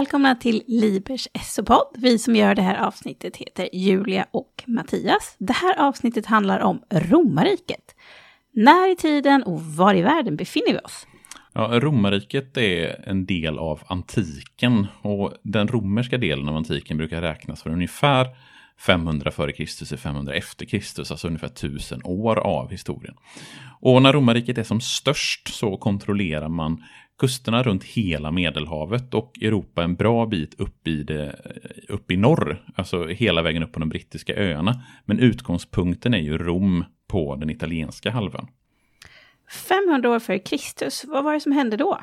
Välkomna till Libers SO-podd. Vi som gör det här avsnittet heter Julia och Mattias. Det här avsnittet handlar om romarriket. När i tiden och var i världen befinner vi oss? Ja, romarriket är en del av antiken och den romerska delen av antiken brukar räknas för ungefär 500 före Kristus till 500 efter Kristus, alltså ungefär 1000 år av historien. Och när romarriket är som störst så kontrollerar man kusterna runt hela Medelhavet och Europa en bra bit upp i, det, upp i norr, alltså hela vägen upp på de brittiska öarna. Men utgångspunkten är ju Rom på den italienska halvön. 500 år före Kristus, vad var det som hände då?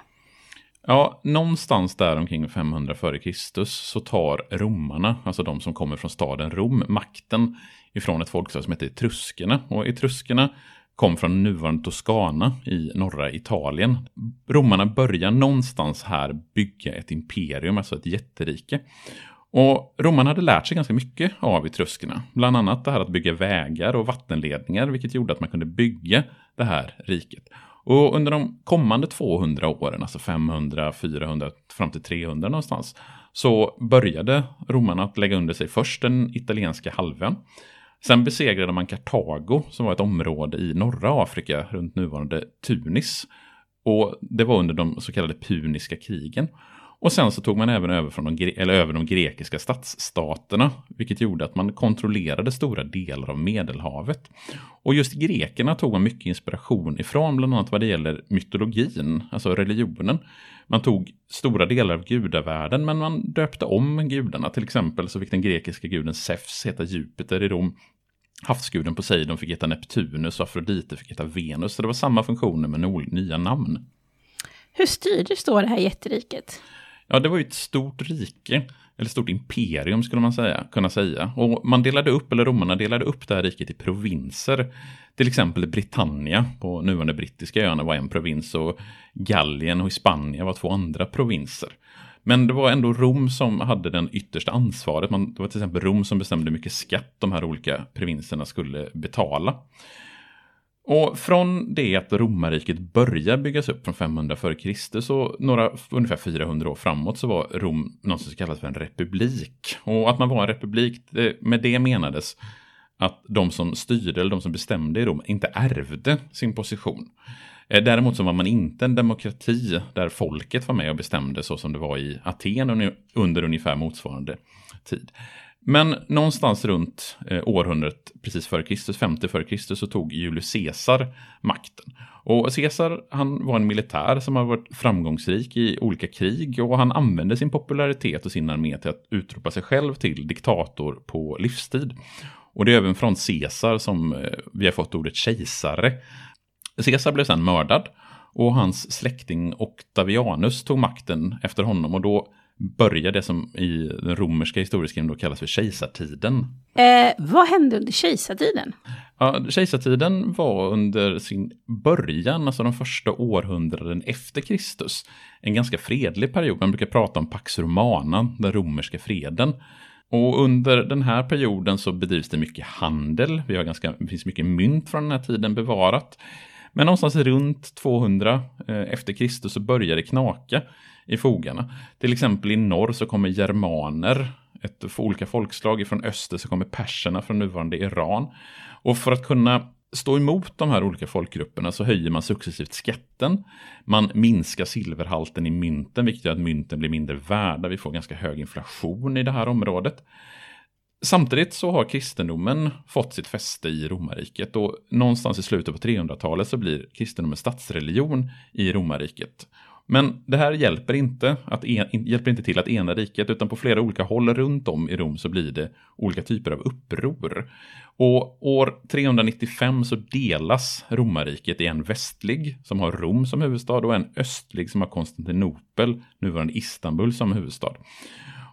Ja, någonstans där omkring 500 f.Kr. så tar romarna, alltså de som kommer från staden Rom, makten ifrån ett folkslag som heter etruskerna. Och etruskerna kom från nuvarande Toscana i norra Italien. Romarna börjar någonstans här bygga ett imperium, alltså ett jätterike. Och romarna hade lärt sig ganska mycket av etruskerna. Bland annat det här att bygga vägar och vattenledningar, vilket gjorde att man kunde bygga det här riket. Och under de kommande 200 åren, alltså 500, 400, fram till 300 någonstans, så började romarna att lägga under sig först den italienska halvön. Sen besegrade man Kartago som var ett område i norra Afrika runt nuvarande Tunis. Och det var under de så kallade puniska krigen. Och sen så tog man även över, från de, eller över de grekiska stadsstaterna, vilket gjorde att man kontrollerade stora delar av Medelhavet. Och just grekerna tog man mycket inspiration ifrån, bland annat vad det gäller mytologin, alltså religionen. Man tog stora delar av gudavärlden, men man döpte om gudarna. Till exempel så fick den grekiska guden Zeus heta Jupiter i Rom. Havsguden Poseidon fick heta Neptunus och Afrodite fick heta Venus. Så det var samma funktioner med nya namn. Hur styrdes då det här jätteriket? Ja, det var ju ett stort rike, eller stort imperium skulle man säga, kunna säga. Och man delade upp, eller romarna delade upp det här riket i provinser. Till exempel Britannia på nuvarande brittiska öarna var en provins och Gallien och Spanien var två andra provinser. Men det var ändå Rom som hade den yttersta ansvaret. Man, det var till exempel Rom som bestämde hur mycket skatt de här olika provinserna skulle betala. Och från det att romarriket börjar byggas upp från 500 f.Kr. och några, ungefär 400 år framåt så var Rom något som kallas för en republik. Och att man var en republik, det, med det menades att de som styrde eller de som bestämde i Rom inte ärvde sin position. Eh, däremot så var man inte en demokrati där folket var med och bestämde så som det var i Aten under ungefär motsvarande tid. Men någonstans runt eh, århundradet precis före Kristus, 50 före Kristus, så tog Julius Caesar makten. Och Caesar, han var en militär som har varit framgångsrik i olika krig och han använde sin popularitet och sin armé till att utropa sig själv till diktator på livstid. Och det är även från Caesar som eh, vi har fått ordet kejsare. Caesar blev sedan mördad och hans släkting Octavianus tog makten efter honom och då börjar det som i den romerska historieskrivningen då kallas för kejsartiden. Eh, vad hände under kejsartiden? Ja, kejsartiden var under sin början, alltså de första århundraden efter Kristus, en ganska fredlig period. Man brukar prata om Pax Romana, den romerska freden. Och under den här perioden så bedrivs det mycket handel. Vi har ganska, det finns mycket mynt från den här tiden bevarat. Men någonstans runt 200 eh, efter Kristus så börjar det knaka i fogarna. Till exempel i norr så kommer germaner, ett olika folkslag. Från öster så kommer perserna från nuvarande Iran. Och för att kunna stå emot de här olika folkgrupperna så höjer man successivt skatten. Man minskar silverhalten i mynten, vilket gör att mynten blir mindre värda. Vi får ganska hög inflation i det här området. Samtidigt så har kristendomen fått sitt fäste i romarriket och någonstans i slutet på 300-talet så blir kristendomen statsreligion i romarriket. Men det här hjälper inte, att en, hjälper inte till att ena riket, utan på flera olika håll runt om i Rom så blir det olika typer av uppror. Och år 395 så delas romarriket i en västlig som har Rom som huvudstad och en östlig som har Konstantinopel, nuvarande Istanbul som huvudstad.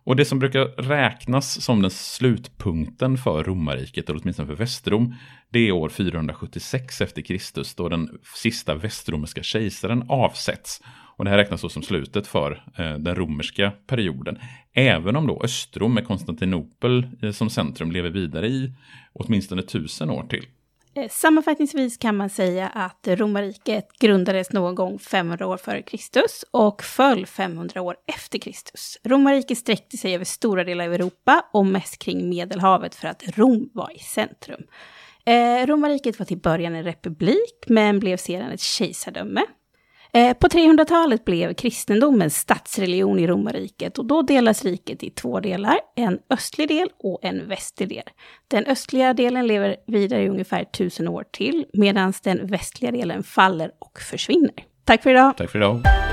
Och det som brukar räknas som den slutpunkten för romarriket, eller åtminstone för Västrom, det är år 476 efter Kristus då den sista västromerska kejsaren avsätts. Och det här räknas då som slutet för eh, den romerska perioden. Även om då Östrom med Konstantinopel eh, som centrum lever vidare i åtminstone tusen år till. Eh, sammanfattningsvis kan man säga att romarriket grundades någon gång 500 år före Kristus och föll 500 år efter Kristus. Romarriket sträckte sig över stora delar av Europa och mest kring Medelhavet för att Rom var i centrum. Eh, romarriket var till början en republik men blev sedan ett kejsardöme. Eh, på 300-talet blev kristendomen statsreligion i romarriket och då delas riket i två delar, en östlig del och en västlig del. Den östliga delen lever vidare i ungefär tusen år till, medan den västliga delen faller och försvinner. Tack för idag! Tack för idag!